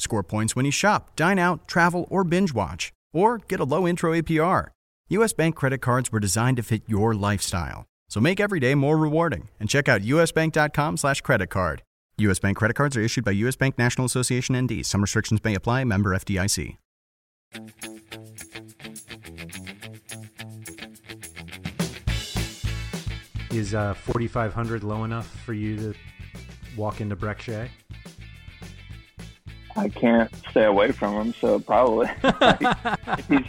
score points when you shop, dine out, travel, or binge watch, or get a low intro APR. US Bank credit cards were designed to fit your lifestyle. So make every day more rewarding and check out usbank.com slash credit card. US Bank credit cards are issued by US Bank National Association ND. Some restrictions may apply. Member FDIC. Is uh, 4,500 low enough for you to walk into Breck I can't stay away from him, so probably if he's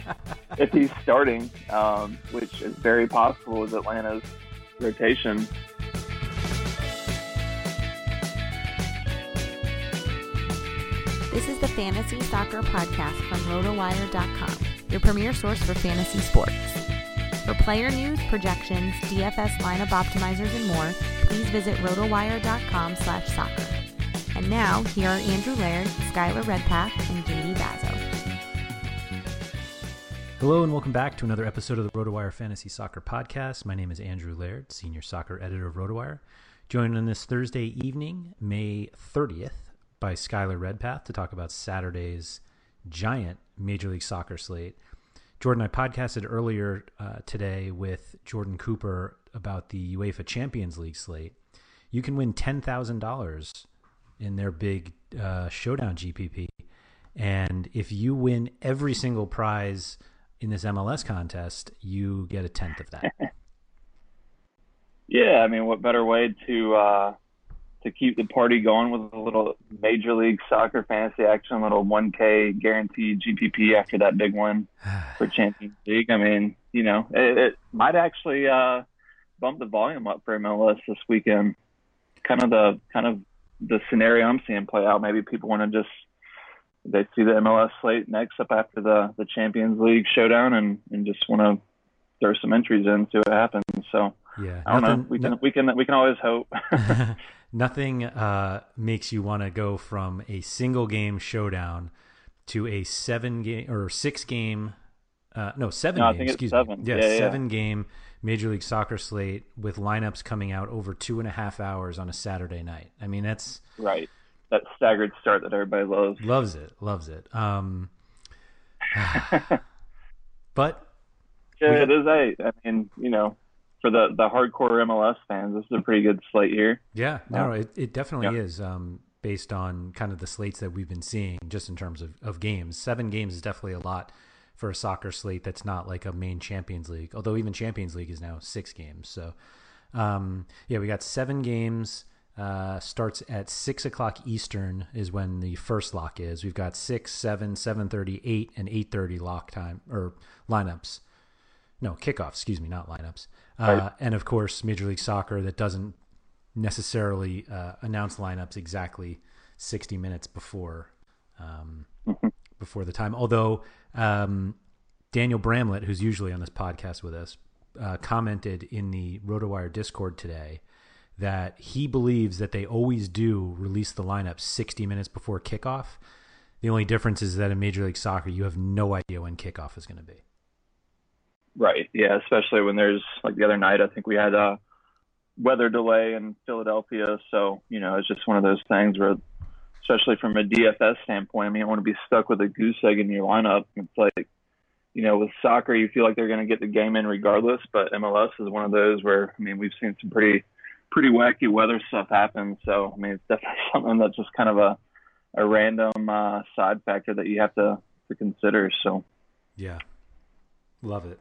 if he's starting, um, which is very possible with Atlanta's rotation. This is the Fantasy Soccer Podcast from RotoWire.com, your premier source for fantasy sports. For player news, projections, DFS lineup optimizers, and more, please visit RotoWire.com slash soccer. And now, here are Andrew Laird, Skylar Redpath, and Katie Bazo. Hello and welcome back to another episode of the RotoWire Fantasy Soccer Podcast. My name is Andrew Laird, Senior Soccer Editor of RotoWire. Joined on this Thursday evening, May 30th, by Skylar Redpath to talk about Saturday's giant Major League Soccer slate. Jordan, I podcasted earlier uh, today with Jordan Cooper about the UEFA Champions League slate. You can win $10,000 in their big uh, showdown GPP. And if you win every single prize in this MLS contest, you get a tenth of that. yeah, I mean, what better way to uh, to keep the party going with a little Major League Soccer fantasy action, a little 1K guaranteed GPP after that big one for Champions League? I mean, you know, it, it might actually uh, bump the volume up for MLS this weekend. Kind of the kind of the scenario I'm seeing play out. Maybe people want to just they see the MLS slate next up after the the Champions League showdown and and just want to throw some entries in, see what happens. So yeah, I don't nothing, know. We can no, we can we can always hope. nothing uh, makes you want to go from a single game showdown to a seven game or six game. Uh, no, seven no, game. excuse seven. me. Yeah, yeah seven yeah. game Major League Soccer slate with lineups coming out over two and a half hours on a Saturday night. I mean, that's right. That staggered start that everybody loves. Loves it. Loves it. Um, but yeah, it is eight. I mean, you know, for the the hardcore MLS fans, this is a pretty good slate here. Yeah, no, yeah. it it definitely yeah. is. Um, based on kind of the slates that we've been seeing, just in terms of of games, seven games is definitely a lot for a soccer slate that's not like a main Champions League. Although even Champions League is now six games. So, um, yeah, we got seven games. Uh, starts at six o'clock Eastern is when the first lock is. We've got six, seven, seven thirty, eight, and eight thirty lock time or lineups. no kickoff. Excuse me, not lineups. Uh, Right. And of course, Major League Soccer that doesn't necessarily uh, announce lineups exactly 60 minutes before um, before the time. Although um, Daniel Bramlett, who's usually on this podcast with us, uh, commented in the RotoWire Discord today that he believes that they always do release the lineup 60 minutes before kickoff. The only difference is that in Major League Soccer, you have no idea when kickoff is going to be. Right. Yeah. Especially when there's like the other night, I think we had a weather delay in Philadelphia. So, you know, it's just one of those things where, especially from a DFS standpoint, I mean, I want to be stuck with a goose egg in your lineup. It's like, you know, with soccer, you feel like they're going to get the game in regardless. But MLS is one of those where, I mean, we've seen some pretty, pretty wacky weather stuff happen. So, I mean, it's definitely something that's just kind of a, a random uh, side factor that you have to, to consider. So, Yeah. Love it.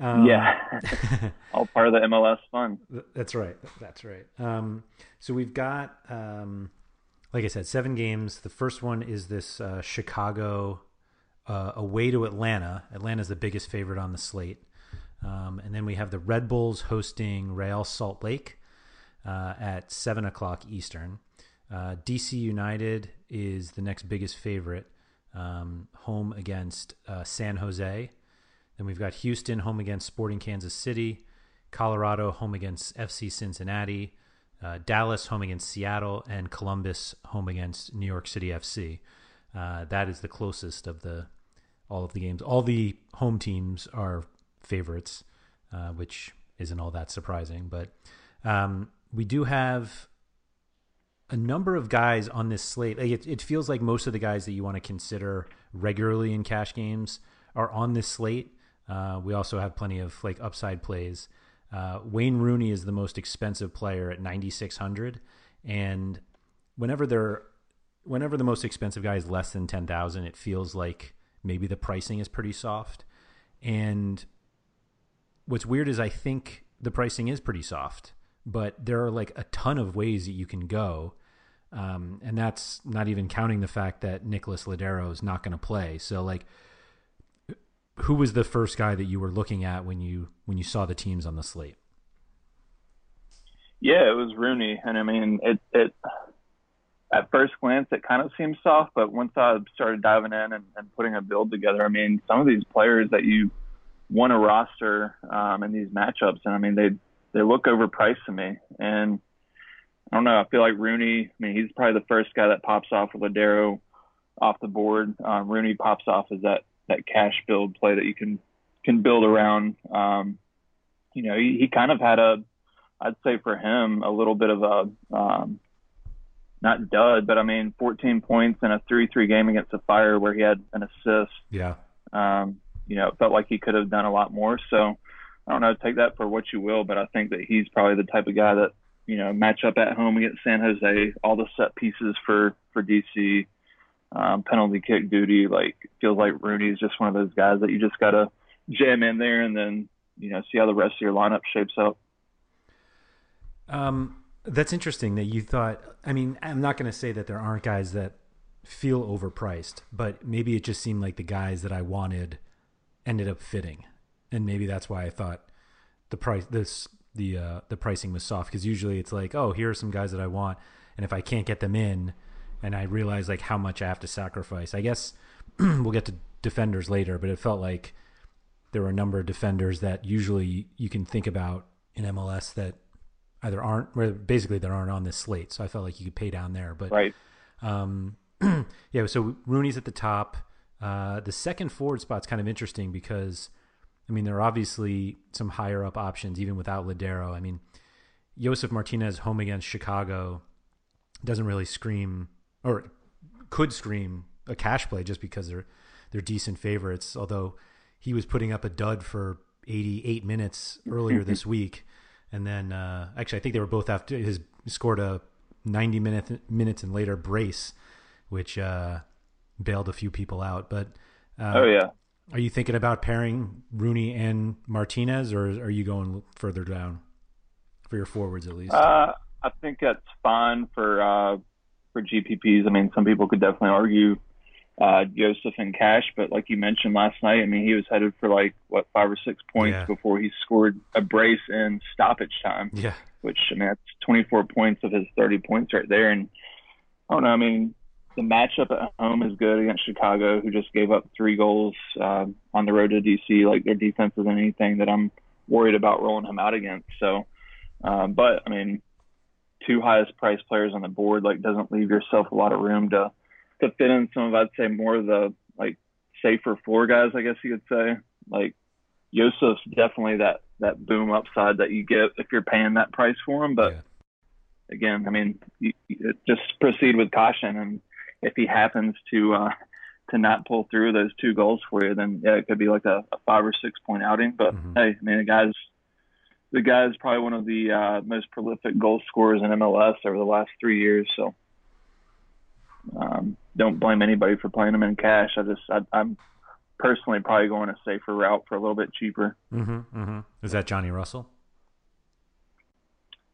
Um, yeah, all part of the MLS fun. That's right. That's right. Um, so we've got, um, like I said, seven games. The first one is this uh, Chicago uh, away to Atlanta. Atlanta's the biggest favorite on the slate. Um, and then we have the Red Bulls hosting Real Salt Lake uh, at 7 o'clock Eastern. Uh, DC United is the next biggest favorite, um, home against uh, San Jose. Then we've got Houston home against Sporting Kansas City, Colorado home against FC Cincinnati, uh, Dallas home against Seattle, and Columbus home against New York City FC. Uh, that is the closest of the all of the games. All the home teams are favorites, uh, which isn't all that surprising. But um, we do have a number of guys on this slate. Like it, it feels like most of the guys that you want to consider regularly in cash games are on this slate. Uh, we also have plenty of like upside plays. Uh, Wayne Rooney is the most expensive player at 9600 and whenever they're whenever the most expensive guy is less than 10,000 it feels like maybe the pricing is pretty soft. And what's weird is I think the pricing is pretty soft but there are like a ton of ways that you can go. Um, and that's not even counting the fact that Nicholas Lodeiro is not going to play. So like who was the first guy that you were looking at when you when you saw the teams on the slate? Yeah, it was Rooney, and I mean, it it at first glance it kind of seemed soft, but once I started diving in and, and putting a build together, I mean, some of these players that you want to roster um, in these matchups, and I mean, they they look overpriced to me, and I don't know. I feel like Rooney. I mean, he's probably the first guy that pops off with Lodeiro off the board. Um, Rooney pops off as that that cash build play that you can can build around. Um, you know, he, he kind of had a, I'd say for him, a little bit of a um, not dud, but I mean, 14 points in a 3-3 game against the Fire where he had an assist. Yeah. Um, you know, it felt like he could have done a lot more. So I don't know, take that for what you will, but I think that he's probably the type of guy that you know match up at home against San Jose, all the set pieces for for DC um, penalty kick duty. Like feels like Rooney is just one of those guys that you just gotta jam in there and then you know see how the rest of your lineup shapes up. Um, that's interesting that you thought. I mean, I'm not going to say that there aren't guys that feel overpriced, but maybe it just seemed like the guys that I wanted ended up fitting, and maybe that's why I thought the price this the uh, the pricing was soft because usually it's like, oh, here are some guys that I want, and if I can't get them in, and I realized like how much I have to sacrifice. I guess we'll get to defenders later, but it felt like there were a number of defenders that usually you can think about in MLS that either aren't, where basically that aren't on this slate. So I felt like you could pay down there, but Right. um, yeah. So Rooney's at the top. Uh, the second forward spot's kind of interesting because, I mean, there are obviously some higher up options even without Lodeiro. I mean, Josef Martinez home against Chicago doesn't really scream or could scream a cash play just because they're they're decent favorites. Although he was putting up a dud for 88 minutes earlier this week, and then uh, actually I think they were both after his scored a 90 minute minutes and later brace, which uh, bailed a few people out. But uh, oh yeah. are you thinking about pairing Rooney and Martinez, or are you going further down for your forwards at least? Uh, I think that's fine for uh, for GPPs. I mean, some people could definitely argue uh, Josef and Cash. But like you mentioned last night, I mean, he was headed for like what five or six points Yeah. before he scored a brace in stoppage time, Yeah. which I mean that's 24 points of his 30 points right there. And I don't know, I mean, the matchup at home is good against Chicago, who just gave up three goals uh, on the road to DC. Like their defense isn't anything that I'm worried about rolling him out against. So, um, but I mean, two highest priced players on the board like doesn't leave yourself a lot of room to to fit in some of I'd say more of the like safer floor guys, I guess you could say. Like Josef's definitely that that boom upside that you get if you're paying that price for him. But Yeah. again, I mean, you, you just proceed with caution, and if he happens to uh, to not pull through those two goals for you, then yeah, it could be like a, a five or six point outing. But Mhm. hey, I mean, the guy's the guy is probably one of the uh, most prolific goal scorers in MLS over the last three years. So um, don't blame anybody for playing him in cash. I just I, I'm personally probably going a safer route for a little bit cheaper. Mm-hmm, mm-hmm. Is that Johnny Russell?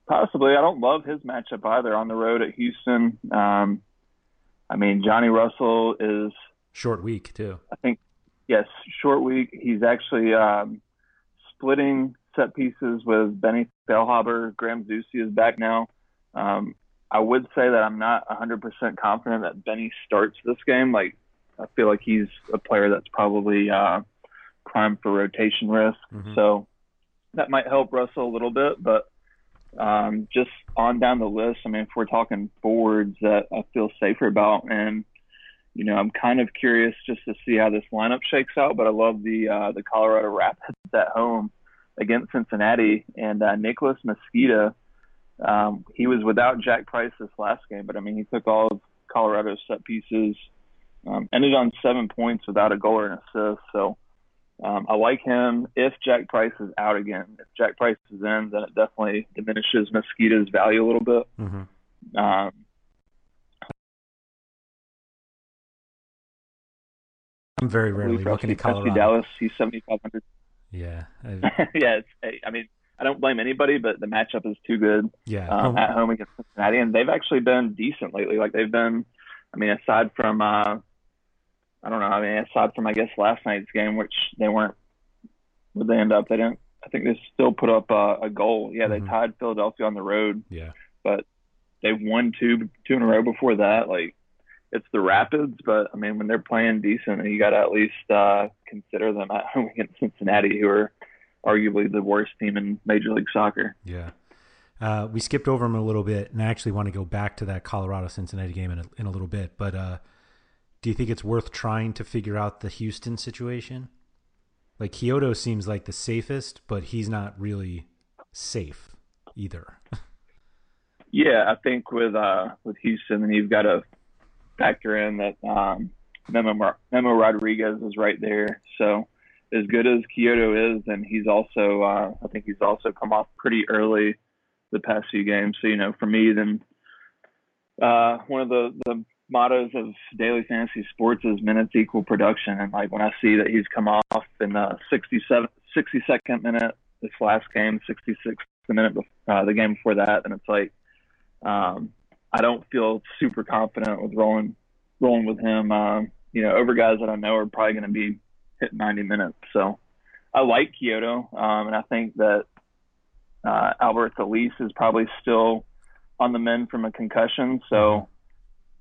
Possibly. I don't love his matchup either on the road at Houston. Um, I mean, Johnny Russell is, Short week too. I think, yes, short week. He's actually um, splitting set pieces with Benny Feilhaber. Graham Zusi is back now. Um, I would say that I'm not 100% confident that Benny starts this game. Like, I feel like he's a player that's probably uh, prime for rotation risk. Mhm. So that might help Russell a little bit, but um, just on down the list, I mean, if we're talking forwards that I feel safer about, and you know, I'm kind of curious just to see how this lineup shakes out. But I love the uh, the Colorado Rapids at home against Cincinnati, and uh, Nicholas Mezquida. Um, he was without Jack Price this last game, but I mean, he took all of Colorado's set pieces, um, ended on seven points without a goal or an assist. So um, I like him if Jack Price is out again. If Jack Price is in, then it definitely diminishes Mezquida's value a little bit. Mm-hmm. Um, I'm very rarely looking at Colorado. Dallas, he's 7,500. Yeah, yeah, it's, I mean, I don't blame anybody, but the matchup is too good yeah. um, at home against Cincinnati, and they've actually been decent lately. Like they've been, I mean, aside from, uh, I don't know, I mean, aside from I guess last night's game, which they weren't, would they end up? They didn't. I think they still put up uh, a goal. Yeah, they Mhm. tied Philadelphia on the road, yeah. but they've won two two in a row before that. Like it's the Rapids, but I mean, when they're playing decent, you got to at least uh, consider them at home against Cincinnati, who are arguably the worst team in Major League Soccer. Yeah. Uh, we skipped over them a little bit, and I actually want to go back to that Colorado Cincinnati game in a, in a little bit. But uh, do you think it's worth trying to figure out the Houston situation? Like Quioto seems like the safest, but he's not really safe either. Yeah, I think with uh with Houston, then you've got to factor in that um, Memo Memo Rodriguez is right there. So as good as Quioto is, and he's also uh, I think he's also come off pretty early the past few games. So you know, for me, then uh, one of the the mottos of daily fantasy sports is minutes equal production. And like when I see that he's come off in the 67, 62nd minute this last game, 66th minute uh, the game before that, and it's like um, I don't feel super confident with rolling rolling with him. Um, you know, over guys that I know are probably going to be hit 90 minutes. So I like Quioto, um, and I think that uh, Alberth Elis is probably still on the mend from a concussion. So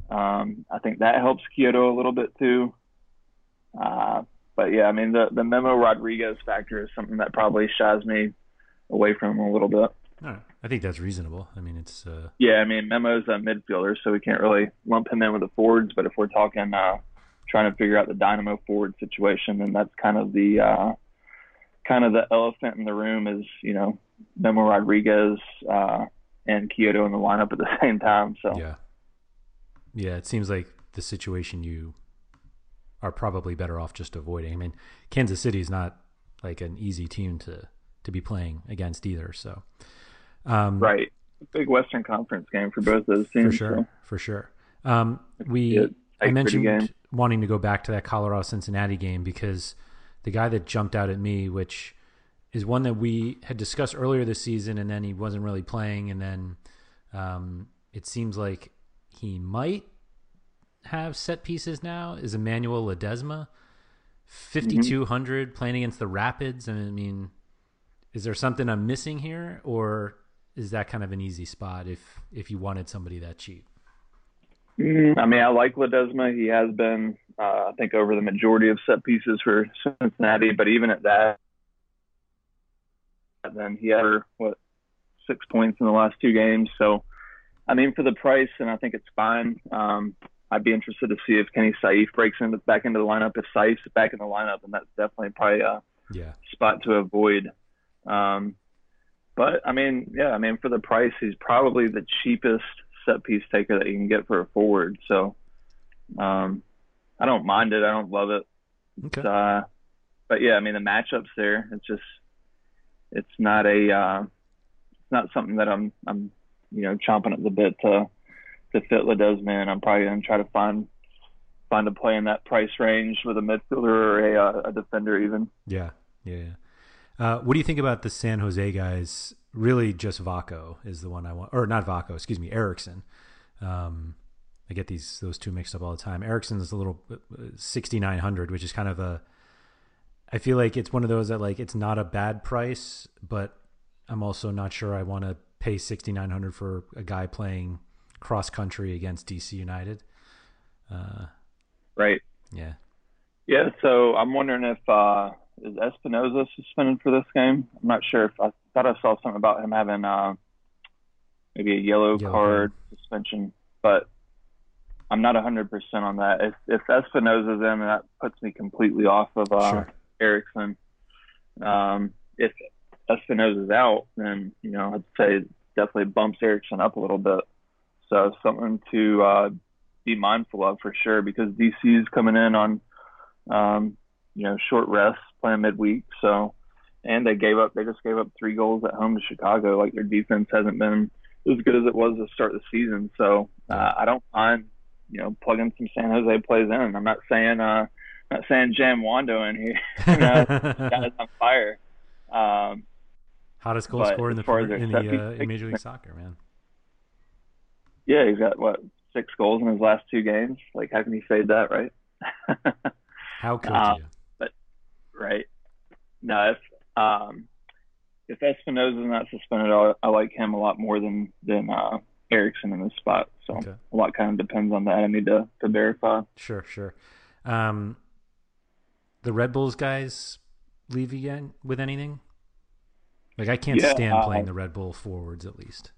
um, I think that helps Quioto a little bit too. Uh, but yeah, I mean the the Memo Rodriguez factor is something that probably shies me away from him a little bit. All right. I think that's reasonable. I mean, it's uh, Yeah, I mean Memo's a midfielder, so we can't really lump him in with the forwards. But if we're talking uh, trying to figure out the Dynamo forward situation, then that's kind of the uh, kind of the elephant in the room is you know Memo Rodriguez uh, and Quioto in the lineup at the same time. So yeah, yeah. It seems like the situation you are probably better off just avoiding. I mean, Kansas City is not like an easy team to to be playing against either. So, um, right, big Western Conference game for both those for teams. sure, so. for sure. Um, we I mentioned wanting to go back to that Colorado Cincinnati game because the guy that jumped out at me, which is one that we had discussed earlier this season, and then he wasn't really playing, and then um, it seems like he might have set pieces now is Emmanuel Ledesma, fifty two hundred mm-hmm. playing against the Rapids. I mean, is there something I'm missing here, or is that kind of an easy spot if if you wanted somebody that cheap? Mm, I mean, I like Ledesma. He has been, uh, I think, over the majority of set pieces for Cincinnati. But even at that, then he had what six points in the last two games. So, I mean, for the price, and I think it's fine. Um, I'd be interested to see if Kenny Saief breaks into back into the lineup. If Saief's back in the lineup, and that's definitely probably a yeah. spot to avoid. Um, but I mean, yeah, I mean, for the price, he's probably the cheapest set piece taker that you can get for a forward. So, um, I don't mind it. I don't love it. Okay. Uh, but yeah, I mean, the matchups there, it's just, it's not a, uh, it's not something that I'm, I'm, you know, chomping at the bit to, to fit Ledesma. I'm probably going to try to find, find a play in that price range with a midfielder or a, uh, a defender even. Yeah. Yeah. yeah. Uh, what do you think about the San Jose guys? Really, just Vako is the one I want, or not Vako, excuse me, Eriksson. Um, I get these those two mixed up all the time. Eriksson is a little uh, sixty nine hundred, which is kind of a. I feel like it's one of those that like it's not a bad price, but I'm also not sure I want to pay sixty nine hundred for a guy playing cross country against DC United. Uh, right. Yeah. Yeah. So I'm wondering if uh, is Espinoza suspended for this game? I'm not sure if I thought I saw something about him having uh, maybe a yellow, yellow card, suspension, but I'm not 100% on that. If if Espinoza's in, that puts me completely off of uh, sure. Eriksson. Um, if Espinoza's out, then you know I'd say definitely bumps Eriksson up a little bit. So something to uh, be mindful of for sure because DC is coming in on um, you know short rest playing midweek. So, and they gave up. They just gave up three goals at home to Chicago. Like their defense hasn't been as good as it was to start the season. So uh, I don't mind, you know, plugging some San Jose plays in. I'm not saying, uh, not saying jam Wondo in here. you know, guys on fire. Um, Hottest goal scorer in the in the uh, in Major League Soccer, man. Yeah, he's got what six goals in his last two games. Like, how can you fade that, right? how could um, you? Right? No, if um, if Espinoza is not suspended, I, I, like him a lot more than than uh, Eriksson in this spot. So okay. a lot kind of depends on that. I need to to verify. Sure, sure. Um, the Red Bulls guys leave you with anything? Like I can't yeah, stand uh, playing the Red Bull forwards at least.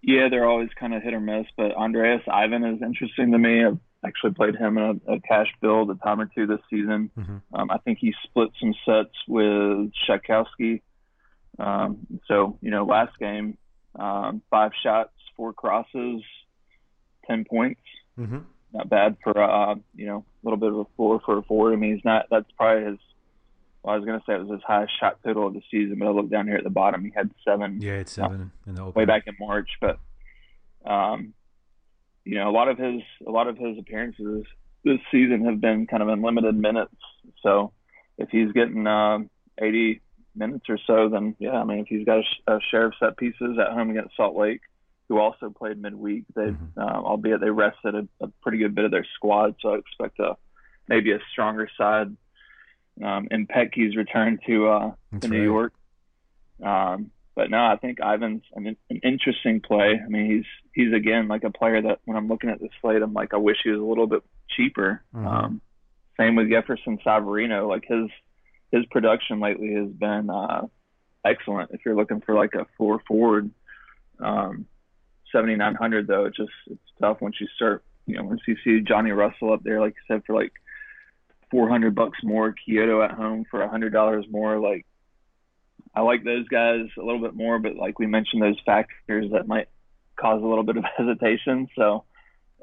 Yeah, they're always kind of hit or miss, but Andreas Ivan is interesting to me. I've actually played him in a, a cash build a time or two this season. Mm-hmm. Um, I think he split some sets with Rzatkowski. Um, so, you know, last game, um, five shots, four crosses, 10 points. Mm-hmm. Not bad for, uh, you know, a little bit of a floor for a forward. I mean, he's not, that's probably his, well, I was going to say it was his highest shot total of the season, but I look down here at the bottom. He had seven. Yeah, it's seven in the Way back in March. But, um, you know, a lot of his a lot of his appearances this season have been kind of in limited minutes. So if he's getting uh, 80 minutes or so, then yeah, I mean, if he's got a, a share of set pieces at home against Salt Lake, who also played midweek, they, mm-hmm. uh, albeit they rested a, a, pretty good bit of their squad, so I expect a maybe a stronger side. Um, and Petke's return to uh, to New. York. Um, but no, I think Ivan's an, an interesting play. I mean, he's he's again like a player that when I'm looking at the slate, I'm like, I wish he was a little bit cheaper. Mm-hmm. Um, same with Jefferson Savarino. Like his his production lately has been uh, excellent. If you're looking for like a floor forward, um, 7900 though, it's just it's tough once you start. You know, once you see Johnny Russell up there, like you said, for like 400 bucks more, Quioto at home for a hundred dollars more, like I like those guys a little bit more, but like we mentioned, those factors that might cause a little bit of hesitation. So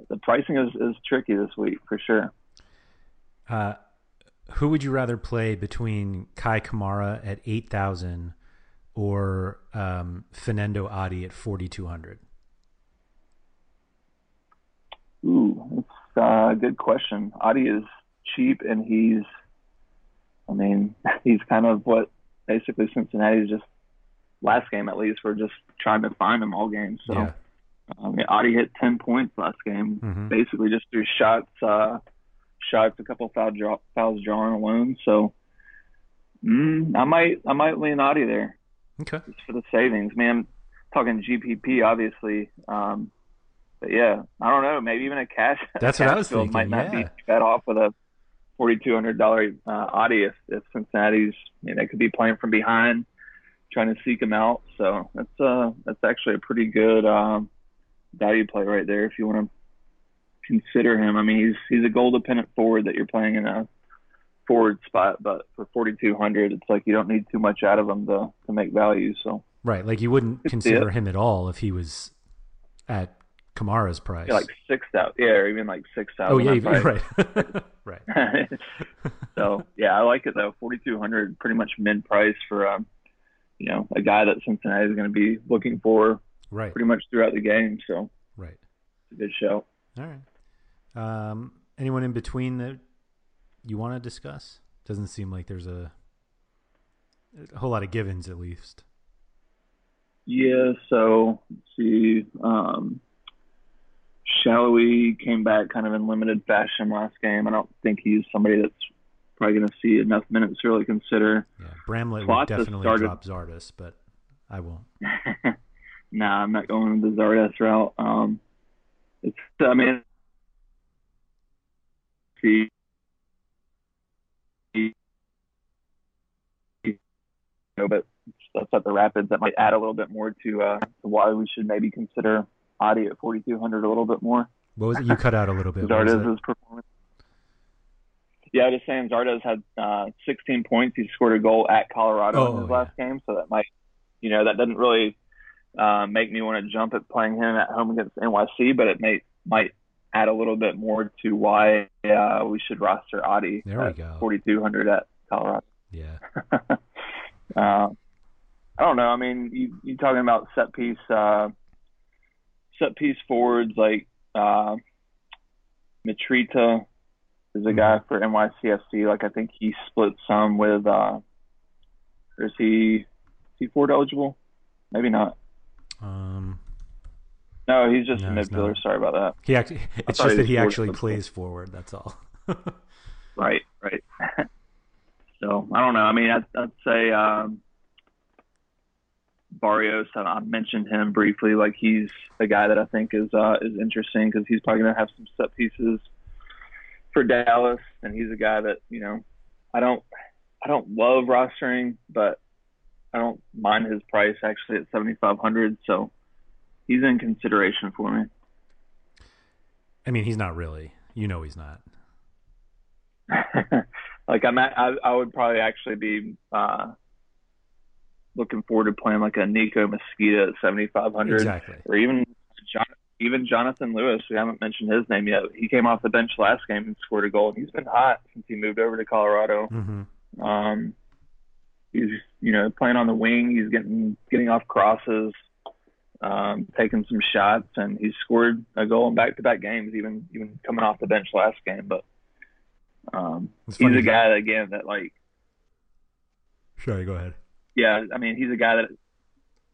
the pricing is, is tricky this week for sure. Uh, who would you rather play between Kei Kamara at 8,000 or um, Fanendo Adi at 4,200? Ooh, that's a good question. Adi is cheap and he's, I mean, he's kind of what basically Cincinnati's just last game at least we're just trying to find them all games. So yeah. Mean, Adi hit 10 points last game, Mhm. basically just through shots, uh, shots, a couple foul draw, fouls drawn alone. So, mm, I might, I might lean Adi there Okay. just for the savings. Man, I'm talking GPP, obviously. Um, but yeah, I don't know. Maybe even a cash. That's what I was thinking. might not yeah. be better off with a forty-two hundred dollar uh, Adi if, if Cincinnati's. I mean, they could be playing from behind, trying to seek him out. So that's uh that's actually a pretty good um, value play right there if you want to consider him. I mean, he's he's a goal dependent forward that you're playing in a forward spot, but for forty-two hundred, it's like you don't need too much out of him to to make value. So. Right. Like you wouldn't consider him at all if he was at Kamara's price. Yeah, like six thousand, yeah, or even like six thousand. oh yeah, even, right. right. so yeah, I like it though. Forty two hundred, pretty much mid price for um, you know, a guy that Cincinnati is going to be looking for Right. pretty much throughout the game. So Right. it's a good show. All right. Um, anyone in between that you want to discuss? Doesn't seem like there's a, a whole lot of givens, at least. Yeah. So let's see, um, Shallowy came back kind of in limited fashion last game. I don't think he's somebody that's probably going to see enough minutes to really consider. Yeah, Bramlett would definitely started- drop Zardes, but I won't. nah, I'm not going the Zardes route. Um, it's, I mean, see, but that's at the Rapids that might add a little bit more to, uh, to why we should maybe consider Adi at 4,200 a little bit more. What was it? You cut out a little bit. What was it? Zardes' performance. Yeah, I was just saying Zardes had uh, 16 points. He scored a goal at Colorado Oh, in his yeah. last game, so that might, you know, that doesn't really uh, make me want to jump at playing him at home against NYC, but it may might add a little bit more to why uh, we should roster Adi There we at go. 4,200 at Colorado. Yeah. uh, I don't know. I mean, you you talking about set piece uh, set piece forwards like uh, Mitrita is a guy for NYCFC. Like I think he split some with. Uh, or is he is he forward eligible? Maybe not. Um, No, he's just No, a midfielder. Sorry about that. he actually. It's just that he actually plays forward. That's all. Right, right. so I don't know. I mean, I'd, I'd say um, Barrios. I, I mentioned him briefly. Like he's a guy that I think is uh, is interesting because he's probably going to have some set pieces for Dallas, and he's a guy that you know I don't I don't love rostering, but I don't mind his price actually at seventy five hundred. So he's in consideration for me. I mean, he's not really. You know, he's not. like I'm at, I, I would probably actually be uh, looking forward to playing like a Nico Mezquida at 7,500 Exactly. or even John, even Jonathan Lewis. We haven't mentioned his name yet. He came off the bench last game and scored a goal. and He's been hot since he moved over to Colorado. hmm Um, he's you know playing on the wing. He's getting getting off crosses, um, taking some shots, and he's scored a goal in back-to-back games. Even even coming off the bench last game, but um, he's a guy that, again that like Sure, go ahead. Yeah. I mean he's a guy that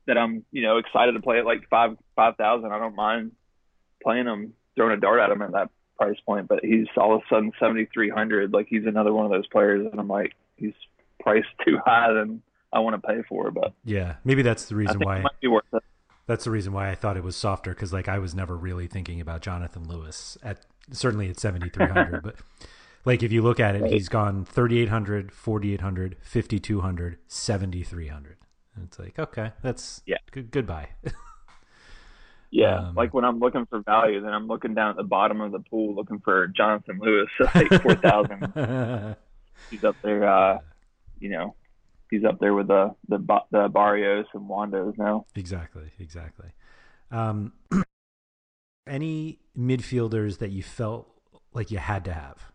that I'm you know excited to play at like five five thousand. I don't mind playing him, throwing a dart at him at that price point. But he's all of a sudden seventy three hundred. Like he's another one of those players, and I'm like he's priced too high than I want to pay for. But Yeah, maybe that's the reason why. it might be worth it. That's the reason why I thought it was softer because like I was never really thinking about Jonathan Lewis at certainly at 7300 but like if you look at it Right. he's gone 3800 4800 5200 7300 it's like okay that's Yeah. good, goodbye Yeah, Um, like when I'm looking for value, then I'm looking down at the bottom of the pool looking for Jonathan Lewis like four thousand. he's up there, uh, you know, he's up there with the the the Barrios and Wondos now. exactly exactly um any midfielders that you felt like you had to have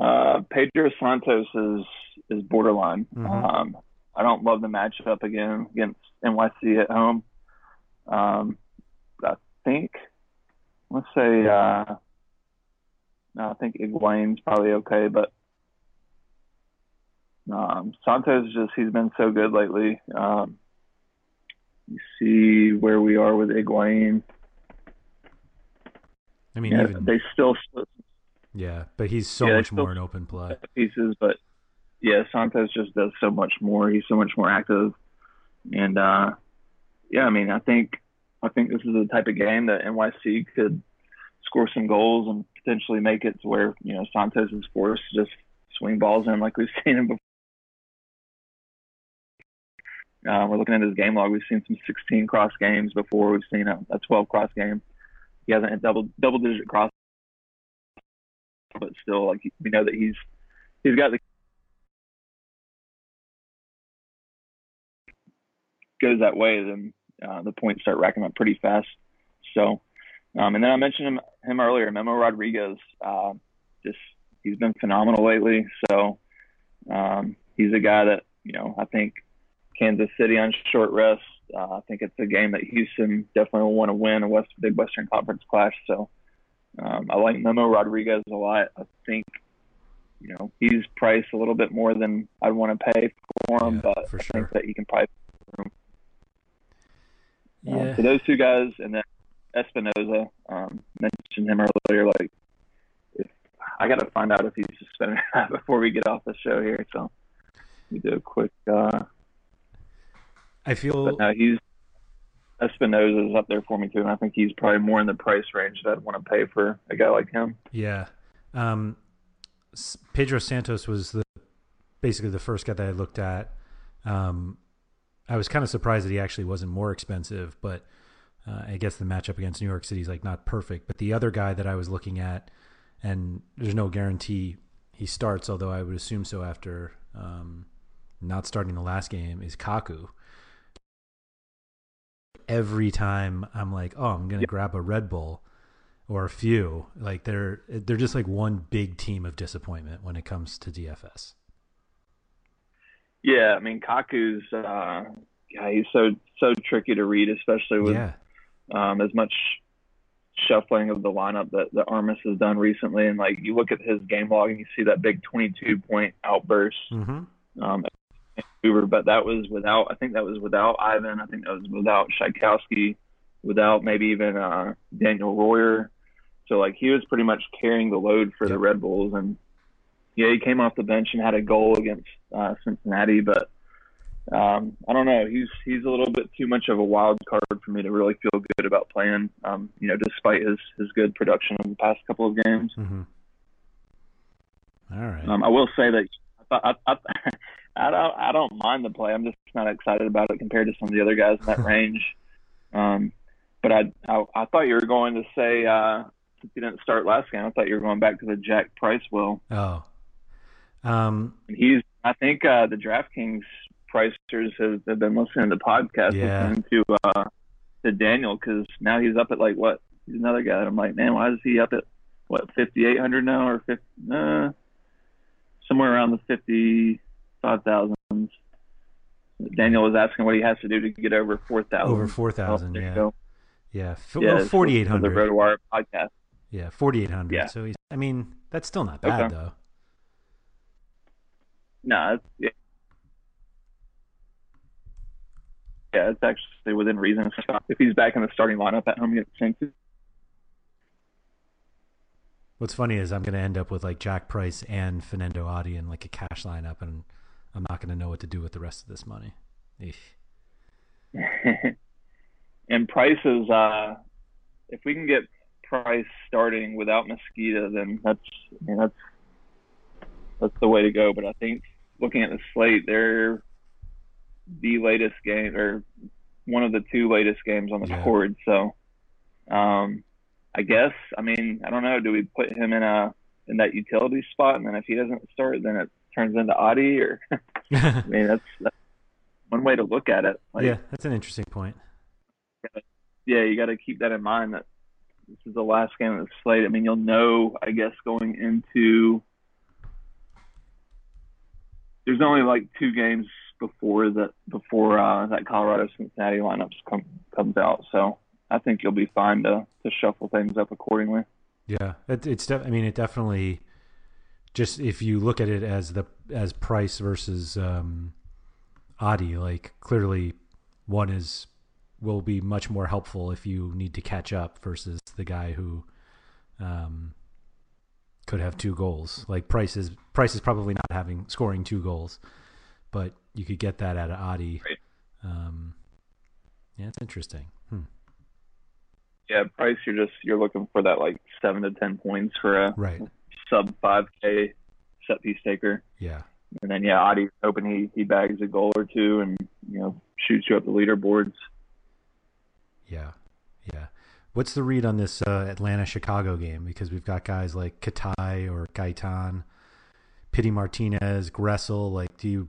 Uh, Pedro Santos is is borderline. Mhm. Um, I don't love the matchup again against NYC at home. Um, I think let's say uh, no, I think Higuain's probably okay, but um, Santos just he's been so good lately. Um, You see where we are with Higuain. I mean, Yeah, even they still split yeah, but he's so Yeah, much more in open play. pieces, but yeah, Santos just does so much more. He's so much more active, and uh, yeah, I mean, I think I think this is the type of game that NYC could score some goals and potentially make it to where you know Santos is forced to just swing balls in like we've seen him before. Uh, we're looking at his game log. We've seen some 16 cross games before. We've seen a, a 12 cross game. He hasn't hit double double digit cross, but still, like we know that he's he's got the goes that way, then uh, the points start racking up pretty fast. So, um, and then I mentioned him, him earlier, Memo Rodriguez. Uh, just he's been phenomenal lately. So um, he's a guy that you know I think Kansas City on short rest. Uh, I think it's a game that Houston definitely will want to win a West Big Western Conference clash. So um, I like Memo Rodriguez a lot. I think you know he's priced a little bit more than I'd want to pay for him, Yeah, but for I sure. think that he can probably. Yeah. so those two guys, and then Espinoza um, mentioned him earlier. Like, if, I got to find out if he's suspended before we get off the show here. So we do a quick. Uh, I feel but no, he's Espinoza is up there for me too, and I think he's probably more in the price range that I'd want to pay for a guy like him. Yeah. Um, Pedro Santos was the basically the first guy that I looked at. Um, I was kind of surprised that he actually wasn't more expensive, but uh, I guess the matchup against New York City is like not perfect. But the other guy that I was looking at, and there's no guarantee he starts, although I would assume so after um, not starting the last game, is Kaku. Every time I'm like, oh, I'm gonna grab a Red Bull or a few. Like they're they're just like one big team of disappointment when it comes to DFS. Yeah, I mean Kaku's uh, yeah, he's so so tricky to read, especially with Yeah, um, as much shuffling of the lineup that, that Armas has done recently. And like you look at his game log and you see that big 22 point outburst. mm-hmm. Um, Vancouver, but that was without. I think that was without Ivan. I think that was without Rzatkowski, without maybe even uh, Daniel Royer. So like he was pretty much carrying the load for the Red Bulls, and yeah, he came off the bench and had a goal against uh, Cincinnati, but um, I don't know. He's he's a little bit too much of a wild card for me to really feel good about playing. Um, you know, despite his his good production in the past couple of games. Mm-hmm. All right. Um, I will say that I, I, I, I don't I don't mind the play. I'm just not excited about it compared to some of the other guys in that range. Um, but I, I I thought you were going to say uh, since you didn't start last game, I thought you were going back to the Jack Price will. oh, um, And he's I think uh, the DraftKings pricers have, have been listening to the podcast, Yeah. listening to uh, to Daniel because now he's up at like what? He's another guy. that I'm like, man, why is he up at what 5,800 now or 50? Uh, somewhere around the 55,000. Daniel was asking what he has to do to get over 4,000. over four thousand. Oh, yeah, go. yeah, F- Yeah, well, forty eight for The hundred. RotoWire podcast. Yeah, forty eight hundred. Yeah. So he's. I mean, that's still not bad Okay. though. No, it's, yeah. yeah, it's actually within reason. If he's back in the starting lineup at home against Saints, What's funny is I'm going to end up with like Jack Price and Fernando Adi in like a cash lineup, and I'm not going to know what to do with the rest of this money. And prices, uh, if we can get Price starting without Mezquida, then that's I mean, that's that's the way to go. But I think looking at the slate, they're the latest game or one of the two latest games on the Yeah. board. So um, I guess I mean I don't know. Do we put him in a in that utility spot, and then if he doesn't start, then it turns into Adi, or I mean that's, that's one way to look at it. Like, yeah, that's an interesting point. yeah, you got to keep that in mind that this is the last game of the slate. I mean, you'll know, I guess, going into there's only like two games before that before uh, that Colorado Cincinnati lineups come comes out. So I think you'll be fine to to shuffle things up accordingly. Yeah, it, it's. Def- I mean, it definitely. Just if you look at it as the as Price versus um, Adi, like clearly, one is will be much more helpful if you need to catch up versus the guy who um, could have two goals. Like Price is Price is probably not having scoring two goals, but you could get that out of Adi. Right. Um, yeah, it's interesting. Hmm. Yeah, Price, you're just you're looking for that like seven to ten points for a Right. Sub five k set piece taker, Yeah. and then yeah, Adi's hoping he he bags a goal or two and you know shoots you up the leaderboards. Yeah, yeah. What's the read on this uh, Atlanta Chicago game? Because we've got guys like Katai or Gaitan, Pity Martinez, Gressel. Like, do you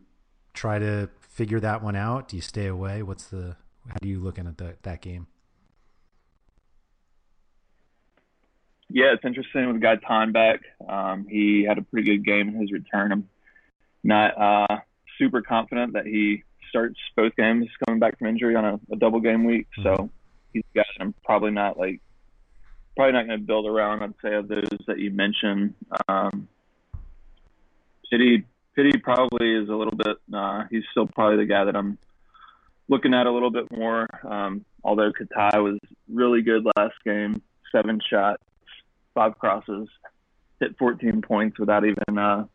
try to figure that one out? Do you stay away? What's the how do you looking at that that game? Yeah, it's interesting with Guy back. Um, he had a pretty good game in his return. I'm not uh, super confident that he starts both games coming back from injury on a, a double game week. So he's got. I'm probably not like probably not going to build around. I'd say of those that you mentioned. Um, Pity Pity probably is a little bit. Uh, he's still probably the guy that I'm looking at a little bit more. Um, although Katai was really good last game, seven shots, five crosses, hit 14 points without even uh,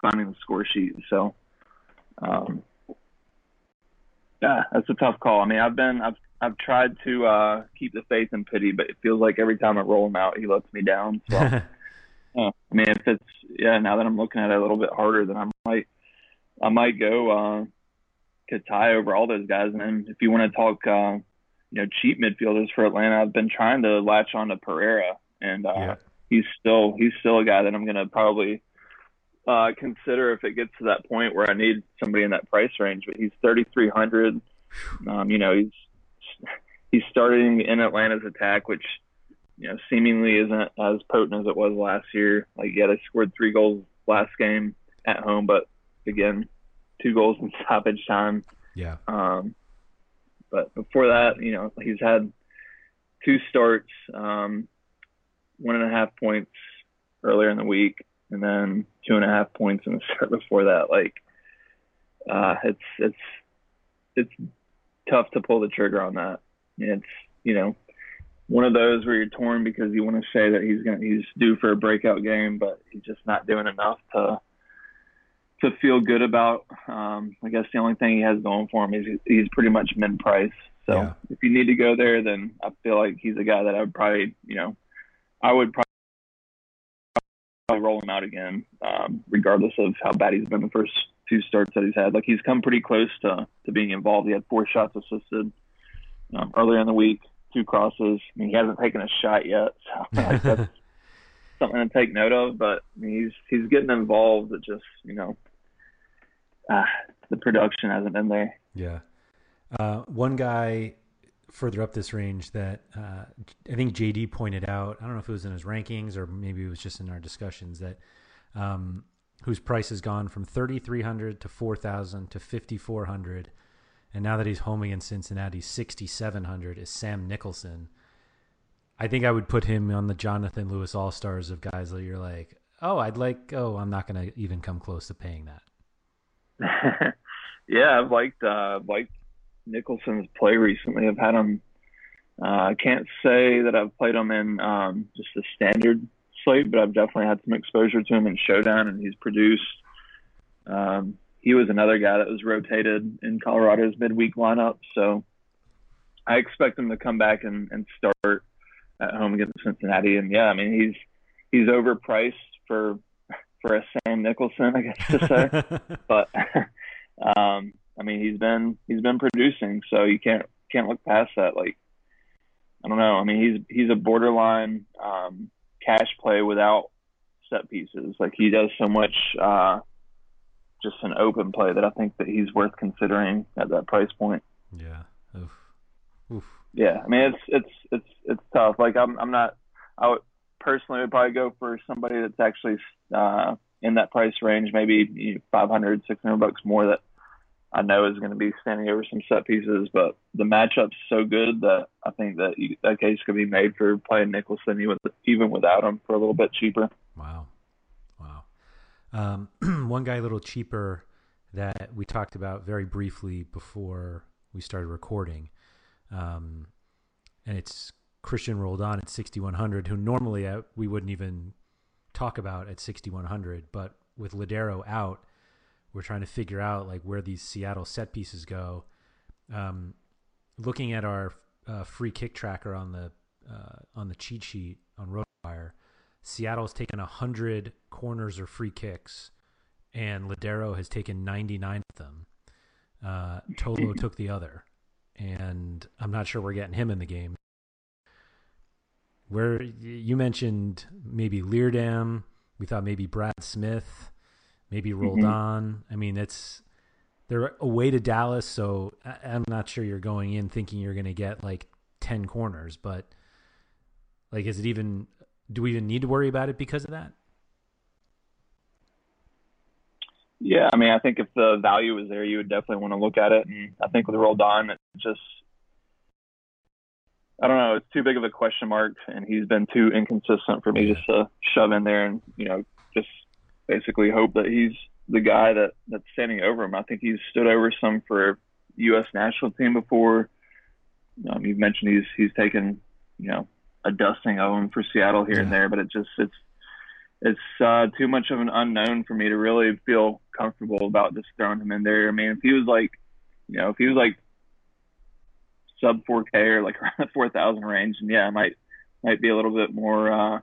finding the score sheet. So, um, yeah, that's a tough call. I mean, I've been I've I've tried to uh, keep the faith in Pity, but it feels like every time I roll him out, he lets me down. So, yeah, I mean, if it's yeah, now that I'm looking at it a little bit harder, then I might I might go uh, Katai over all those guys. And then if you want to talk, uh, you know, cheap midfielders for Atlanta, I've been trying to latch on to Pereira, and uh, Yeah. he's still he's still a guy that I'm gonna probably uh, consider if it gets to that point where I need somebody in that price range. But he's 3,300. Um, you know, he's he's starting in Atlanta's attack, which you know seemingly isn't as potent as it was last year. Like, yeah, they scored three goals last game at home, but again, two goals in stoppage time. yeah, Um, but before that, you know, he's had two starts, um, one and a half points earlier in the week, and then two and a half points in the start before that. Like, uh, it's it's it's tough to pull the trigger on that. It's you know one of those where you're torn because you want to say that he's gonna he's due for a breakout game, but he's just not doing enough to to feel good about. Um, I guess the only thing he has going for him is he's, he's pretty much mid price. So Yeah. if you need to go there, then I feel like he's a guy that I would probably, you know, I would probably roll him out again, um, regardless of how bad he's been the first two starts that he's had. Like he's come pretty close to, to being involved. He had four shots assisted um, earlier in the week, two crosses. I mean, he hasn't taken a shot yet, so like, that's something to take note of. But I mean, he's he's getting involved. It just you know, ah, the production hasn't been there. yeah. Uh, one guy further up this range that uh, I think JD pointed out. I don't know if it was in his rankings or maybe it was just in our discussions that um, whose price has gone from thirty three hundred to four thousand to fifty four hundred, and now that he's homing in Cincinnati, sixty seven hundred is Sam Nicholson. I think I would put him on the Jonathan Lewis All Stars of guys that you're like, oh, I'd like, oh, I'm not going to even come close to paying that. yeah, I've liked uh, liked Nicholson's play recently. I've had him. Uh, I can't say that I've played him in um, just a standard slate, but I've definitely had some exposure to him in Showdown, and he's produced. Um, he was another guy that was rotated in Colorado's midweek lineup, so I expect him to come back and, and start at home against Cincinnati. And yeah, I mean he's he's overpriced for for a Sam Nicholson, I guess to say but um, I mean, he's been he's been producing, so you can't can't look past that. Like, I don't know. I mean, he's he's a borderline um, cash play without set pieces. Like he does so much uh, just an open play that I think that he's worth considering at that price point. yeah. Oof. Oof. Yeah, I mean, it's it's it's it's tough. Like I'm I'm not. I would personally would probably go for somebody that's actually uh, in that price range, maybe you know, 500, 600 bucks more that I know is going to be standing over some set pieces. But the matchup's so good that I think that you, that case could be made for playing Nicholson even even without him for a little bit cheaper. Wow. Wow. Um, one guy a little cheaper that we talked about very briefly before we started recording Um, and it's Christian Roldan at 6,100, who normally uh, we wouldn't even talk about at 6,100. But with Lodeiro out, we're trying to figure out like where these Seattle set pieces go. Um, looking at our uh, free kick tracker on the uh, on the cheat sheet on RotoWire, Seattle's taken hundred corners or free kicks, and Lodeiro has taken ninety nine of them. Uh, Tolo took the other, and I'm not sure we're getting him in the game. Where you mentioned maybe Leerdam, we thought maybe Brad Smith, maybe Roldan. Mm-hmm. I mean, it's they're away to Dallas, so I'm not sure you're going in thinking you're going to get like 10 corners, but like, is it even, do we even need to worry about it because of that? Yeah, I mean, I think if the value was there, you would definitely want to look at it. And I think with Roldan, it just, I don't know, it's too big of a question mark, and he's been too inconsistent for me just to shove in there and, you know, basically hope that he's the guy that that's standing over him. I think he's stood over some for U.S. national team before. Um, you've mentioned he's he's taken you know a dusting of him for Seattle here yeah. and there, but it just it's it's uh, too much of an unknown for me to really feel comfortable about just throwing him in there. I mean, if he was like, you know, if he was like sub 4K or like around the 4,000 range, and yeah, I might might be a little bit more uh,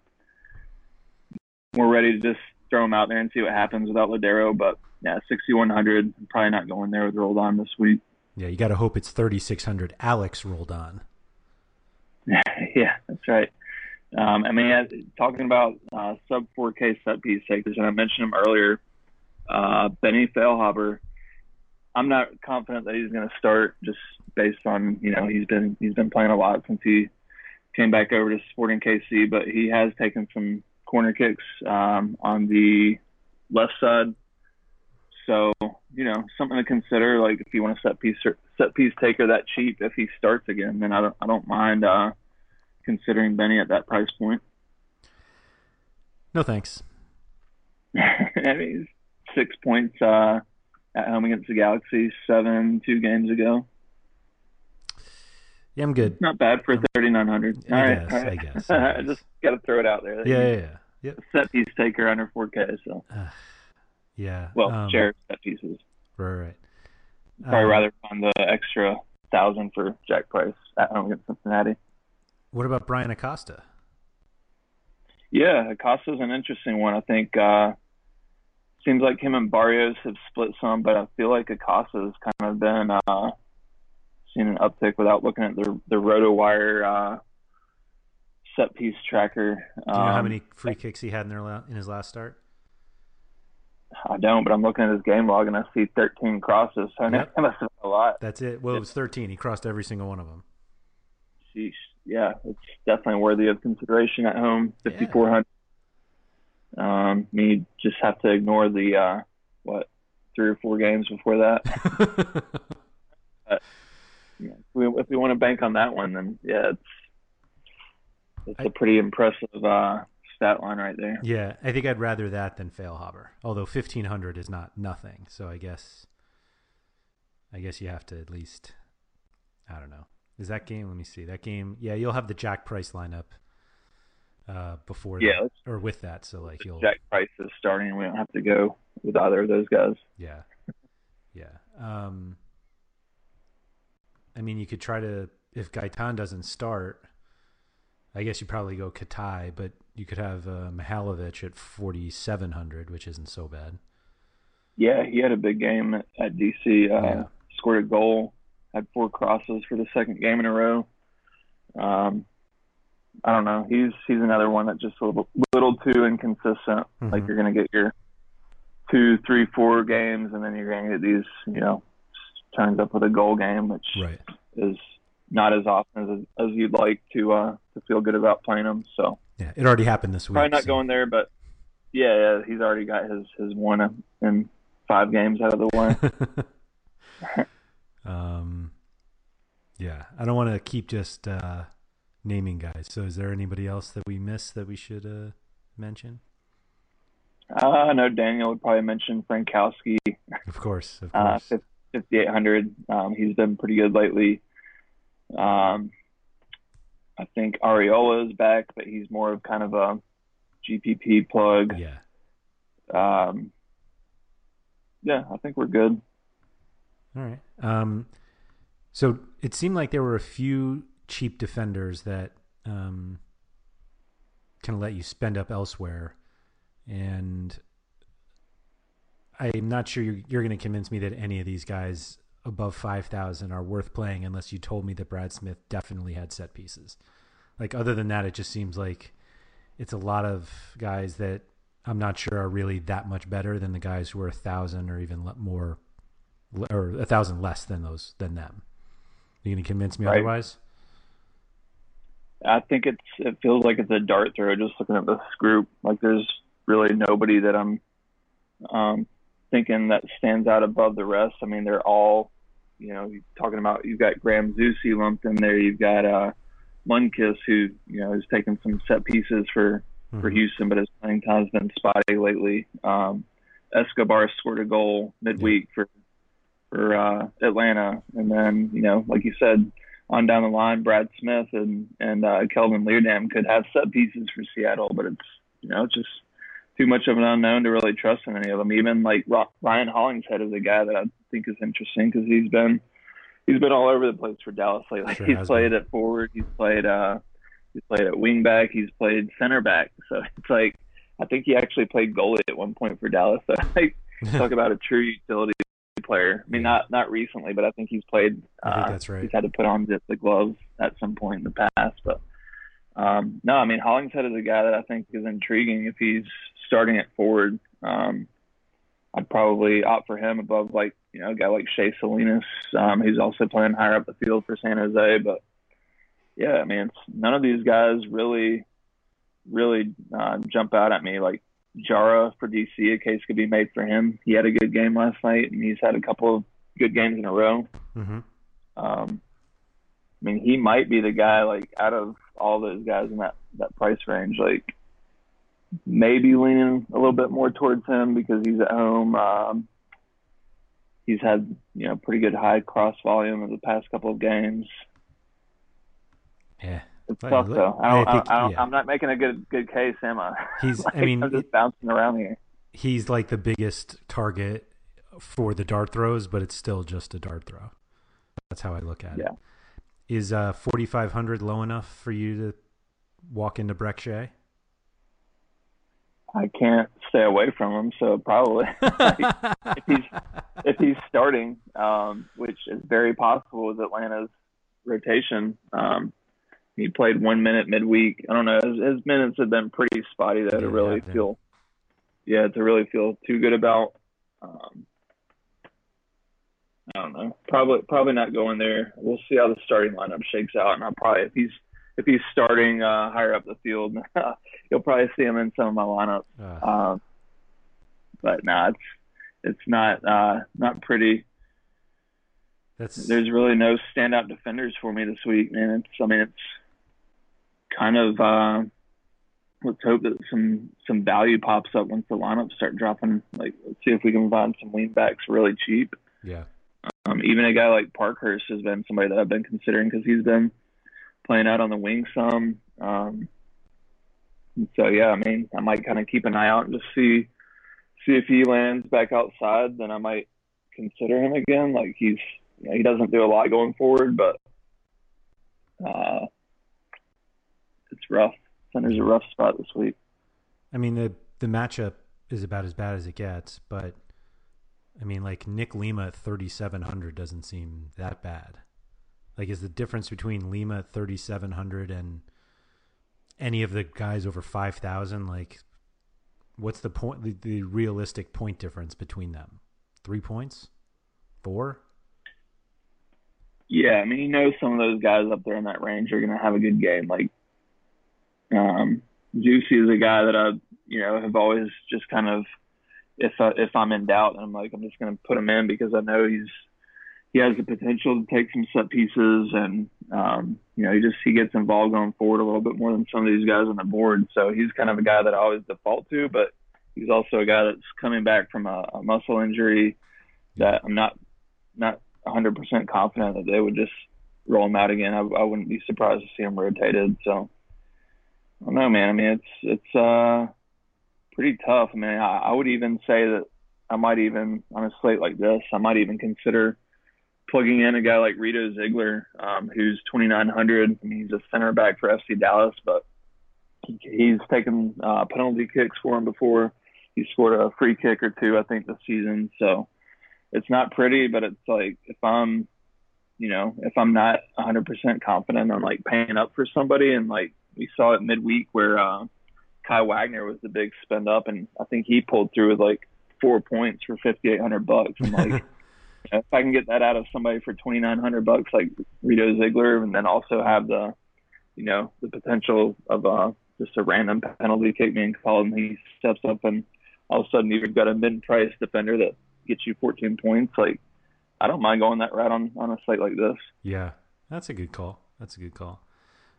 more ready to just throw him out there and see what happens without Lodeiro. But yeah, 6,100. Probably not going there with Roldan this week. Yeah, you got to hope it's 3,600. Alex Roldan. yeah, that's right. Um, I mean, talking about uh, sub 4K set piece takers, and I mentioned him earlier, uh, Benny Feilhaber. I'm not confident that he's going to start just based on you know he's been he's been playing a lot since he came back over to Sporting KC, but he has taken some corner kicks um, on the left side. So you know something to consider. Like if you want a set piece set piece taker that cheap, if he starts again, then I don't I don't mind uh, considering Benny at that price point. No thanks. I mean, six points uh, at home against the Galaxy, seven two games ago. Yeah, I'm good. Not bad for 3,900. All right, guess, all right. I guess. I, guess. just got to throw it out there. Yeah, yeah, yeah. Yep. Set piece taker under 4K. So. Uh, yeah. Well, um, share set pieces. Right, right. Probably um, rather find the extra thousand for Jack Price at home against Cincinnati. What about Bryan Acosta? Yeah, Acosta's an interesting one. I think uh, seems like him and Barrios have split some, but I feel like Acosta's kind of been uh, seen an uptick without looking at the the RotoWire uh, set piece tracker. Do you know um, how many free kicks he had in their in his last start? I don't, but I'm looking at his game log and I see 13 crosses. So yep. that must have been a lot. That's it. Well, it was 13. He crossed every single one of them. Sheesh. Yeah, it's definitely worthy of consideration at home. 5,400. Yeah. Um, me just have to ignore the uh, what three or four games before that. but, yeah, if we, if we want to bank on that one, then yeah, it's it's I, a pretty impressive uh, stat line right there. Yeah, I think I'd rather that than Feilhaber. Although fifteen hundred is not nothing, so I guess, I guess you have to at least, I don't know. Is that game? Let me see. That game. Yeah, you'll have the Jack Price lineup uh, before. Yeah, that, or with that. So like you'll Jack Price is starting. We don't have to go with either of those guys. Yeah, yeah. Um, I mean, you could try to if Gaitan doesn't start I guess you probably go Katai, but you could have uh, Mihailovic at 4,700, which isn't so bad. Yeah, he had a big game at, at DC. Uh, yeah. Scored a goal, had four crosses for the second game in a row. Um, I don't know. He's he's another one that just a little, little too inconsistent. Mm-hmm. Like you're gonna get your two, three, four games, and then you're gonna get these, you know, turns up with a goal game, which right. is not as often as as you'd like to uh, to feel good about playing him. So yeah, it already happened this week. Probably not so. going there, but yeah, yeah, he's already got his his one in five games out of the way. um, yeah, I don't want to keep just uh, naming guys. So, is there anybody else that we missed that we should uh, mention? Uh, I know Daniel would probably mention Frankowski. Of course, of uh, course. Uh, 5,800. Um, he's been pretty good lately. Um, I think Arriola is back, but he's more of kind of a GPP plug. Yeah. Um, yeah, I think we're good. All right. Um, so it seemed like there were a few cheap defenders that um, kind of let you spend up elsewhere, and I'm not sure you're, you're going to convince me that any of these guys above five thousand are worth playing unless you told me that Brad Smith definitely had set pieces. Like other than that, it just seems like it's a lot of guys that I'm not sure are really that much better than the guys who are a thousand or even more, or a thousand less than those than them. Are you going to convince me Right. otherwise? I think it's it feels like it's a dart throw just looking at this group. Like there's really nobody that I'm um, thinking that stands out above the rest. I mean, they're all, you know, talking about you've got Graham Zusi lumped in there. You've got uh, Lundkvist who you know has taken some set pieces for for Mhm. Houston, but his playing time's been spotty lately. Um, Escobar scored a goal midweek for for uh, Atlanta, and then you know, like you said, on down the line, Brad Smith and and uh, Kelvin Leerdam could have set pieces for Seattle, but it's you know it's just too much of an unknown to really trust in any of them. Even like Ryan Hollingshead is a guy that I think is interesting because he's been he's been all over the place for Dallas lately. Sure he's played been. at forward, he's played uh he's played at wing back, he's played center back. So it's like I think he actually played goalie at one point for Dallas. So like talk about a true utility player. I mean, not not recently, but I think he's played. I think uh, that's right. He's had to put on the, the gloves at some point in the past, but um, no, I mean Hollingshead is a guy that I think is intriguing if he's starting at forward. Um, I'd probably opt for him above like you know a guy like Shea Salinas, um, who's also playing higher up the field for San Jose. But yeah, I mean, it's, none of these guys really, really uh, jump out at me. Like Jara for DC, a case could be made for him. He had a good game last night, and he's had a couple of good games in a row. hmm Um, I mean, he might be the guy like out of all those guys in that that price range, like maybe leaning a little bit more towards him because he's at home. Um, he's had you know pretty good high cross volume of the past couple of games. Yeah. It's Well, tough look, though. I don't, I I I don't, yeah. I'm not making a good good case, am I? He's- I Like, mean, I'm just it- bouncing around here. He's like the biggest target for the dart throws, but it's still just a dart throw. That's how I look at Yeah. it. Is uh, 4,500 low enough for you to walk into Brek Shea? I can't stay away from him, so probably if he's if he's starting, um, which is very possible with Atlanta's rotation. Um, he played one minute midweek. I don't know. His, his minutes have been pretty spotty though Yeah, to really feel, yeah, to really feel too good about. Um, I don't know. Probably probably not going there. We'll see how the starting lineup shakes out, and I'll probably if he's if he's starting uh, higher up the field, you'll probably see him in some of my lineups. Uh, Um, but no, it's it's not uh, not pretty. that's There's really no standout defenders for me this week, man. It's I mean it's kind of uh, let's hope that some some value pops up once the lineups start dropping. Like let's see if we can find some wingbacks really cheap. yeah. Um, even a guy like Parkhurst has been somebody that I've been considering because he's been playing out on the wing some. Um, so yeah, I mean, I might kind of keep an eye out and just see see if he lands back outside. Then I might consider him again. Like he's you know, he doesn't do a lot going forward, but uh, it's rough. Center's a rough spot this week. I mean the the matchup is about as bad as it gets, but I mean like Nick Lima at 3700 doesn't seem that bad. Like is the difference between Lima at 3700 and any of the guys over 5000 like what's the point the, the realistic point difference between them? 3 points? 4? Yeah, I mean, you know, some of those guys up there in that range are going to have a good game. Like, um, Zusi is a guy that I, you know, have always just kind of, if I, if I'm in doubt, and I'm like, I'm just going to put him in because I know he's he has the potential to take some set pieces, and um, you know, he just he gets involved going forward a little bit more than some of these guys on the board. So he's kind of a guy that I always default to, but he's also a guy that's coming back from a, a muscle injury that I'm not not 100% confident that they would just roll him out again. I, I wouldn't be surprised to see him rotated. So I don't know, man. I mean, it's it's uh pretty tough. I mean, I, I would even say that I might even on a slate like this, I might even consider plugging in a guy like Reto Ziegler, um, who's 2,900. I mean, he's a center back for FC Dallas, but he's taken uh, penalty kicks for him before. He scored a free kick or two, I think, this season. So it's not pretty, but it's like if I'm, you know, if I'm not 100% confident on like paying up for somebody, and like we saw it midweek where uh, Kai Wagner was the big spend up, and I think he pulled through with like four points for 5,800 bucks. I'm like. if I can get that out of somebody for twenty nine hundred bucks, like Reto Ziegler, and then also have the, you know, the potential of uh, just a random penalty kick being called, and he steps up, and all of a sudden you've got a mid price defender that gets you fourteen points. Like, I don't mind going that route on on a site like this. Yeah, that's a good call. That's a good call.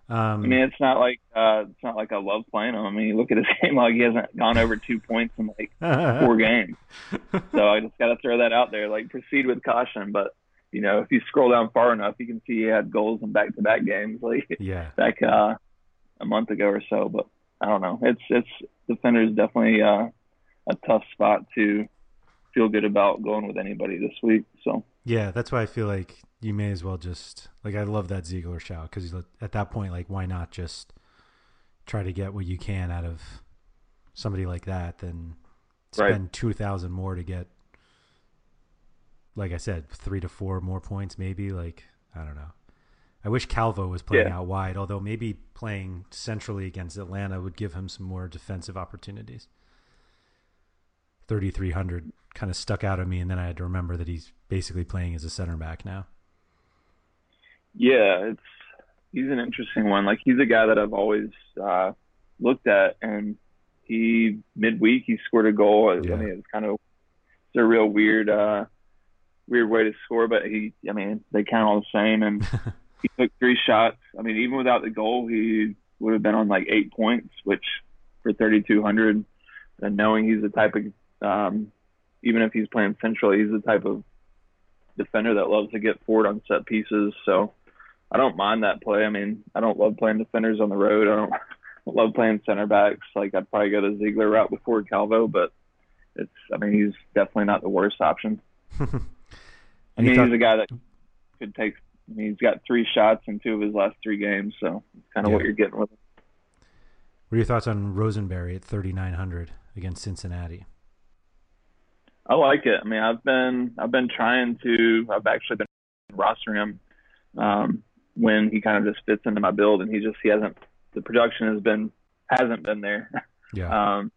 Um, I mean, it's not like uh, it's not like I love playing him. I mean, you look at his game log; he hasn't gone over two points in like four games. So I just got to throw that out there. Like, proceed with caution. But you know, if you scroll down far enough, you can see he had goals in back-to-back games, like yeah, back uh, a month ago or so. But I don't know. It's it's defender is definitely uh, a tough spot to feel good about going with anybody this week. So yeah, that's why I feel like you may as well just like I love that Ziegler shout because at that point, like, why not just try to get what you can out of somebody like that than spend right. two thousand more to get, like I said, three to four more points, maybe. Like I don't know. I wish Calvo was playing yeah. out wide, although maybe playing centrally against Atlanta would give him some more defensive opportunities. 3,300 kind of stuck out at me, and then I had to remember that he's basically playing as a center back now. Yeah, it's he's an interesting one. Like he's a guy that I've always uh, looked at, and he midweek he scored a goal. Yeah. I mean, it's kind of it's a real weird, uh, weird way to score, but he, I mean, they count all the same, and he took three shots. I mean, even without the goal, he would have been on like eight points, which for 3,200, and knowing he's the type of, um, even if he's playing central, he's the type of defender that loves to get forward on set pieces. So I don't mind that play. I mean, I don't love playing defenders on the road. I don't, love playing center backs. Like I'd probably go the Ziegler route before Calvo, but it's. I mean, he's definitely not the worst option. I mean, thought... he's a guy that could take. I mean, he's got three shots in two of his last three games, so it's kind of yeah. what you're getting with him. What are your thoughts on Rosenberry at 3,900 against Cincinnati? I like it. I mean, I've been I've been trying to. I've actually been rostering him um, when he kind of just fits into my build, and he just he hasn't. The production has been hasn't been there. Yeah. um,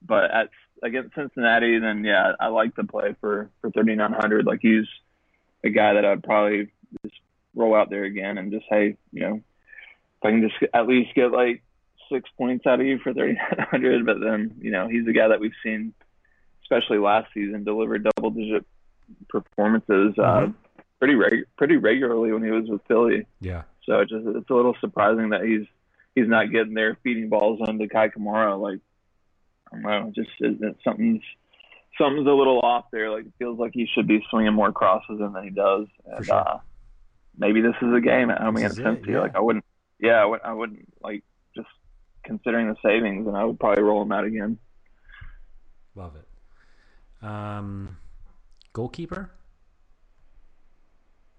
but at against Cincinnati, then yeah, I like to play for for 3900. Like he's a guy that I'd probably just roll out there again and just hey, you know, if I can just at least get like six points out of you for 3900. But then you know he's a guy that we've seen especially last season, deliver double digit performances uh, mm-hmm. uh, pretty reg- pretty regularly when he was with Philly. Yeah. So it's just it's a little surprising that he's he's not getting there feeding balls onto Kei Kamara. Like I don't know, just it, something's something's a little off there. Like it feels like he should be swinging more crosses than he does. And sure. uh, maybe this is a game at home against Cincy. Yeah. Like I wouldn't, yeah, I, would, I wouldn't like just considering the savings, and I would probably roll him out again. Love it. Um, goalkeeper.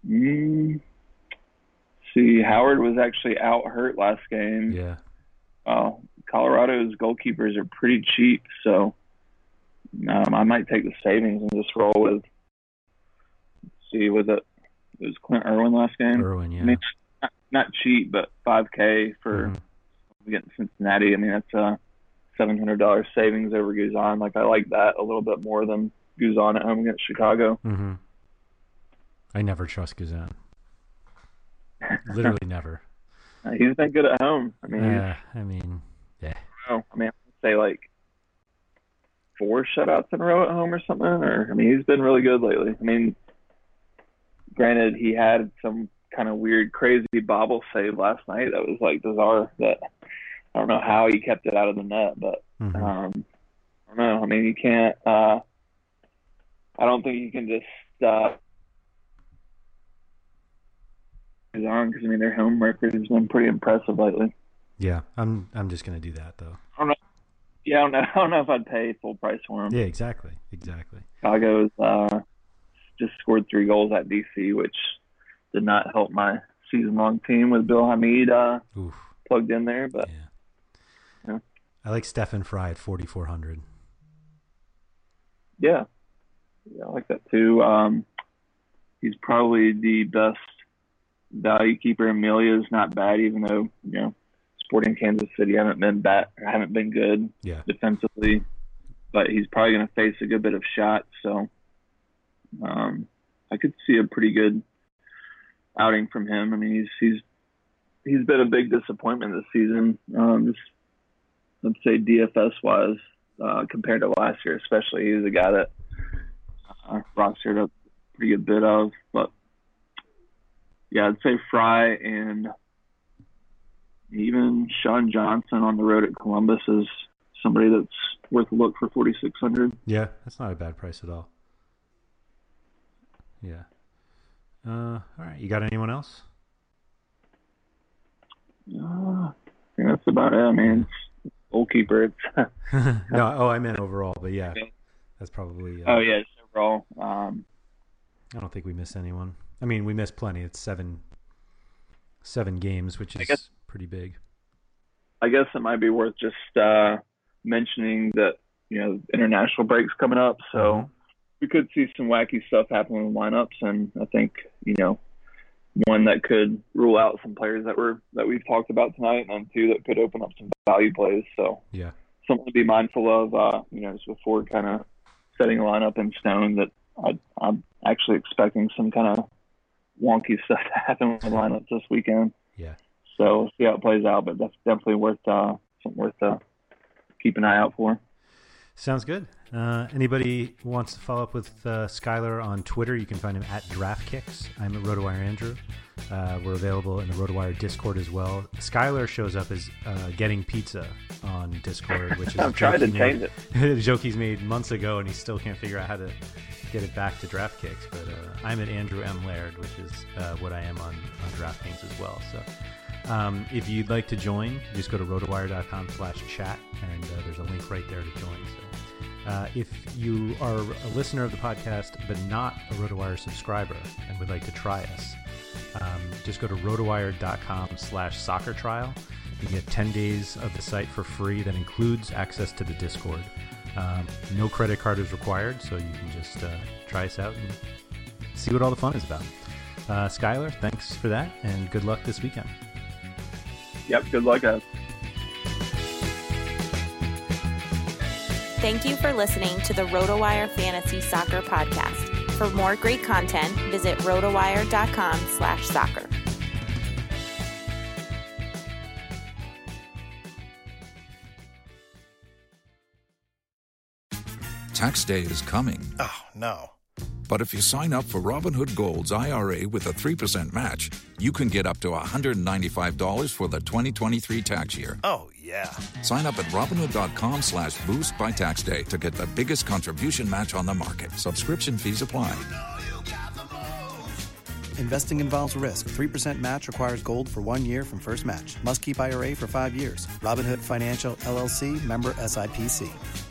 Mm, see, Howard was actually out hurt last game. Yeah. Uh, Colorado's goalkeepers are pretty cheap, so um, I might take the savings and just roll with. See, with it, it was Clint Irwin last game. Irwin, yeah. I mean, not, not cheap, but 5K for mm-hmm. getting Cincinnati. I mean, that's a seven hundred dollars savings over Guzan. Like I like that a little bit more than Guzan at home against Chicago. Mm-hmm. I never trust Guzan. Literally never. He's been good at home. I mean, yeah. I mean, yeah. I, I mean, I say like four shutouts in a row at home or something. Or I mean, he's been really good lately. I mean, granted, he had some kind of weird, crazy bobble save last night that was like bizarre. That I don't know how he kept it out of the net, but mm-hmm. um, I don't know. I mean, you can't. Uh, I don't think you can just. Uh, on because I mean their home record has been pretty impressive lately. Yeah, I'm I'm just gonna do that though. I don't know. Yeah, I don't know. I don't know if I'd pay full price for them. Yeah, exactly, exactly. Chicago's uh, just scored three goals at DC, which did not help my season-long team with Bill Hamid uh, Oof. plugged in there. But Yeah. Yeah. I like Stefan Frei at 4,400. yeah, yeah, I like that too. Um, he's probably the best value keeper. Amelia is not bad, even though you know Sporting Kansas City haven't been bad, haven't been good Yeah. defensively, but he's probably going to face a good bit of shots. So um, I could see a pretty good outing from him. I mean, he's he's he's been a big disappointment this season. Um, just let's say DFS wise, uh, compared to last year, especially. he's a guy that uh, rostered a pretty good bit of, but yeah, I'd say Frei and even Sean Johnson on the road at Columbus is somebody that's worth a look for 4,600. Yeah, that's not a bad price at all. Yeah. Uh, all right. You got anyone else? Uh, I that's about it. I mean, it's goalkeeper. It's no. Oh, I meant overall, but yeah, that's probably. Uh, oh yeah, it's overall. Um, I don't think we missed anyone. I mean, we missed plenty. It's seven, seven games, which is guess- pretty big. I guess it might be worth just uh, mentioning that you know international breaks coming up, so Mhm. we could see some wacky stuff happen in lineups, and I think you know one that could rule out some players that were that we've talked about tonight, and then two that could open up some value plays. So Yeah. something to be mindful of, uh, you know, just before kind of setting a lineup in stone. That I, I'm actually expecting some kind of wonky stuff to happen with the lineups this weekend. Yeah. So we'll see how it plays out, but that's definitely worth uh, something worth uh, keep an eye out for. Sounds good. Uh, anybody wants to follow up with uh, Skylar on Twitter, you can find him at DraftKicks. I'm at RotoWire Andrew. Uh, we're available in the RotoWire Discord as well. Skylar shows up as uh, getting pizza on Discord, which is a I'm trying joke to change made- it. a joke he's made months ago, and he still can't figure out how to get it back to DraftKicks. But uh, I'm at Andrew M Laird, which is uh, what I am on, on DraftKings as well. So um, if you'd like to join, just go to rotowire.com slash chat, and uh, there's a link right there to join. So uh, if you are a listener of the podcast but not a RotoWire subscriber and would like to try us, um, just go to rotowire.com slash soccer trial. You get 10 days of the site for free. That includes access to the Discord. Um, no credit card is required, so you can just uh, try us out and see what all the fun is about. Uh, Skylar, thanks for that, and good luck this weekend. Yep. Good luck, guys. Thank you for listening to the RotoWire Fantasy Soccer Podcast. For more great content, visit rotowire.com slash soccer. Tax day is coming. Oh, no. But if you sign up for Robinhood Gold's IRA with a 3% match, you can get up to $195 for the 2023 tax year. Oh, yeah. Sign up at Robinhood.com slash boost by tax day to get the biggest contribution match on the market. Subscription fees apply. Investing involves risk. 3% match requires gold for one year from first match. Must keep IRA for five years. Robinhood Financial LLC member SIPC.